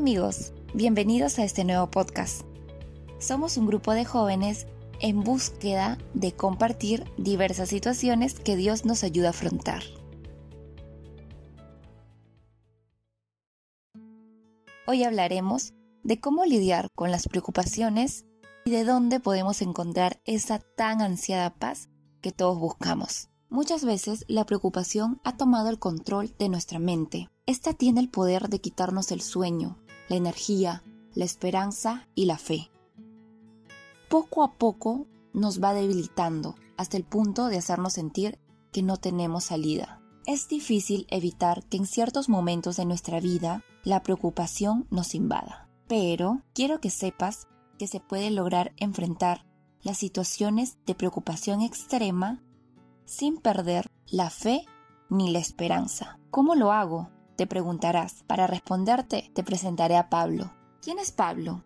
amigos, bienvenidos a este nuevo podcast. Somos un grupo de jóvenes en búsqueda de compartir diversas situaciones que Dios nos ayuda a afrontar. Hoy hablaremos de cómo lidiar con las preocupaciones y de dónde podemos encontrar esa tan ansiada paz que todos buscamos. Muchas veces la preocupación ha tomado el control de nuestra mente. Esta tiene el poder de quitarnos el sueño, la energía, la esperanza y la fe. Poco a poco nos va debilitando hasta el punto de hacernos sentir que no tenemos salida. Es difícil evitar que en ciertos momentos de nuestra vida la preocupación nos invada. Pero quiero que sepas que se puede lograr enfrentar las situaciones de preocupación extrema sin perder la fe ni la esperanza. ¿Cómo lo hago? Te preguntarás. Para responderte, te presentaré a Pablo. ¿Quién es Pablo?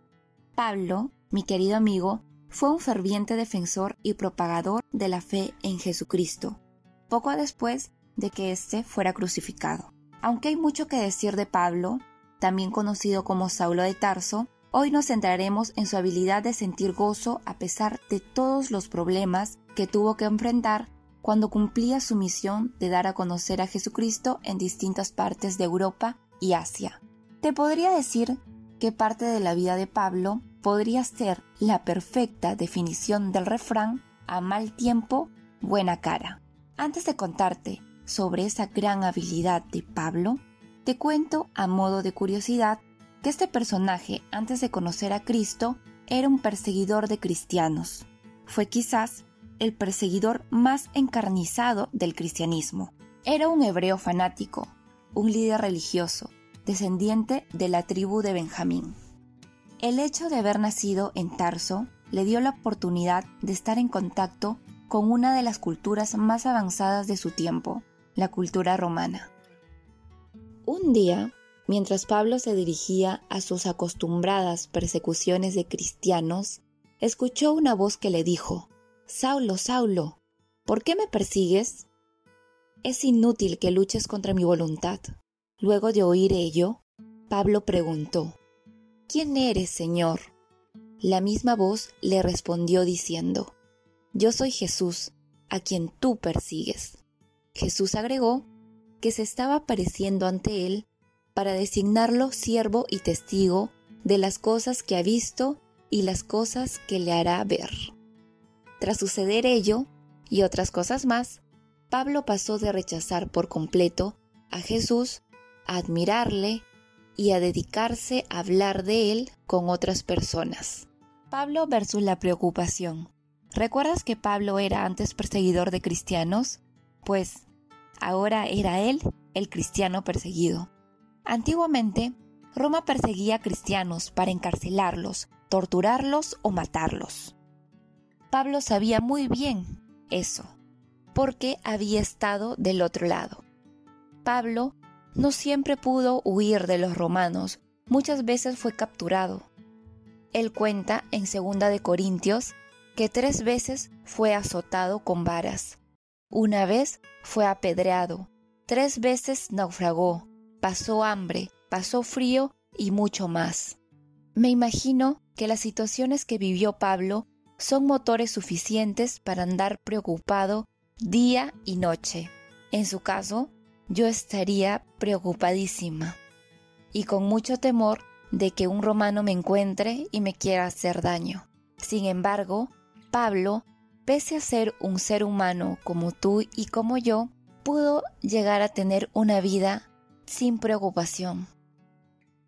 Pablo, mi querido amigo, fue un ferviente defensor y propagador de la fe en Jesucristo, poco después de que éste fuera crucificado. Aunque hay mucho que decir de Pablo, también conocido como Saulo de Tarso, hoy nos centraremos en su habilidad de sentir gozo a pesar de todos los problemas que tuvo que enfrentar cuando cumplía su misión de dar a conocer a Jesucristo en distintas partes de Europa y Asia. Te podría decir que parte de la vida de Pablo podría ser la perfecta definición del refrán a mal tiempo, buena cara. Antes de contarte sobre esa gran habilidad de Pablo, te cuento a modo de curiosidad que este personaje, antes de conocer a Cristo, era un perseguidor de cristianos. Fue quizás el perseguidor más encarnizado del cristianismo. Era un hebreo fanático, un líder religioso, descendiente de la tribu de Benjamín. El hecho de haber nacido en Tarso le dio la oportunidad de estar en contacto con una de las culturas más avanzadas de su tiempo, la cultura romana. Un día, mientras Pablo se dirigía a sus acostumbradas persecuciones de cristianos, escuchó una voz que le dijo, Saulo, Saulo, ¿por qué me persigues? Es inútil que luches contra mi voluntad. Luego de oír ello, Pablo preguntó, ¿Quién eres, Señor? La misma voz le respondió diciendo, Yo soy Jesús, a quien tú persigues. Jesús agregó que se estaba apareciendo ante él para designarlo siervo y testigo de las cosas que ha visto y las cosas que le hará ver. Tras suceder ello y otras cosas más, Pablo pasó de rechazar por completo a Jesús a admirarle y a dedicarse a hablar de él con otras personas. Pablo versus la preocupación. ¿Recuerdas que Pablo era antes perseguidor de cristianos? Pues ahora era él el cristiano perseguido. Antiguamente, Roma perseguía a cristianos para encarcelarlos, torturarlos o matarlos. Pablo sabía muy bien eso, porque había estado del otro lado. Pablo no siempre pudo huir de los romanos, muchas veces fue capturado. Él cuenta en 2 de Corintios que tres veces fue azotado con varas, una vez fue apedreado, tres veces naufragó, pasó hambre, pasó frío y mucho más. Me imagino que las situaciones que vivió Pablo son motores suficientes para andar preocupado día y noche. En su caso, yo estaría preocupadísima y con mucho temor de que un romano me encuentre y me quiera hacer daño. Sin embargo, Pablo pese a ser un ser humano como tú y como yo, pudo llegar a tener una vida sin preocupación.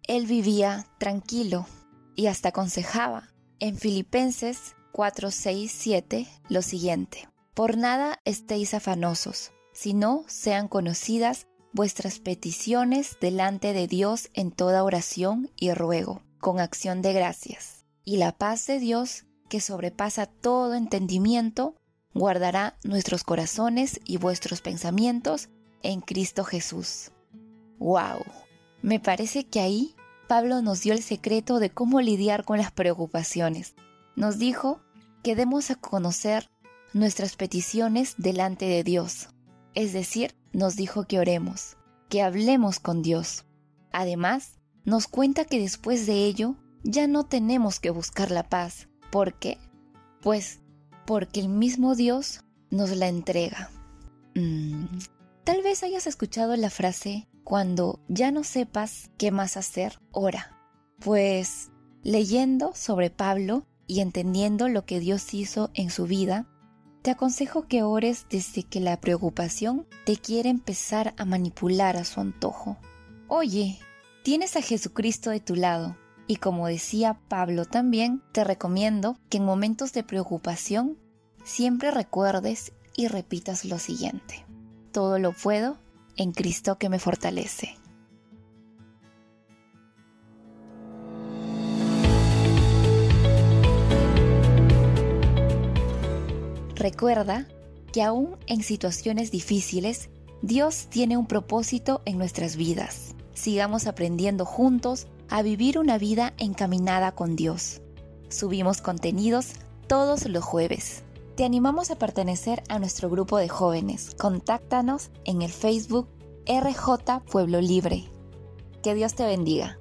Él vivía tranquilo y hasta aconsejaba en Filipenses 4, 6, 7 lo siguiente. Por nada estéis afanosos, sino sean conocidas vuestras peticiones delante de Dios en toda oración y ruego, con acción de gracias. Y la paz de Dios, que sobrepasa todo entendimiento, guardará nuestros corazones y vuestros pensamientos en Cristo Jesús. ¡Wow! Me parece que ahí Pablo nos dio el secreto de cómo lidiar con las preocupaciones. Nos dijo que demos a conocer nuestras peticiones delante de Dios. Es decir, nos dijo que oremos, que hablemos con Dios. Además, nos cuenta que después de ello ya no tenemos que buscar la paz. ¿Por qué? Pues porque el mismo Dios nos la entrega. Mm, tal vez hayas escuchado la frase, cuando ya no sepas qué más hacer, ora. Pues leyendo sobre Pablo y entendiendo lo que Dios hizo en su vida, te aconsejo que ores desde que la preocupación te quiere empezar a manipular a su antojo. Oye, tienes a Jesucristo de tu lado, y como decía Pablo también, te recomiendo que en momentos de preocupación siempre recuerdes y repitas lo siguiente. Todo lo puedo en Cristo que me fortalece. Recuerda que aún en situaciones difíciles, Dios tiene un propósito en nuestras vidas. Sigamos aprendiendo juntos a vivir una vida encaminada con Dios. Subimos contenidos todos los jueves. Te animamos a pertenecer a nuestro grupo de jóvenes. Contáctanos en el Facebook RJ Pueblo Libre. Que Dios te bendiga.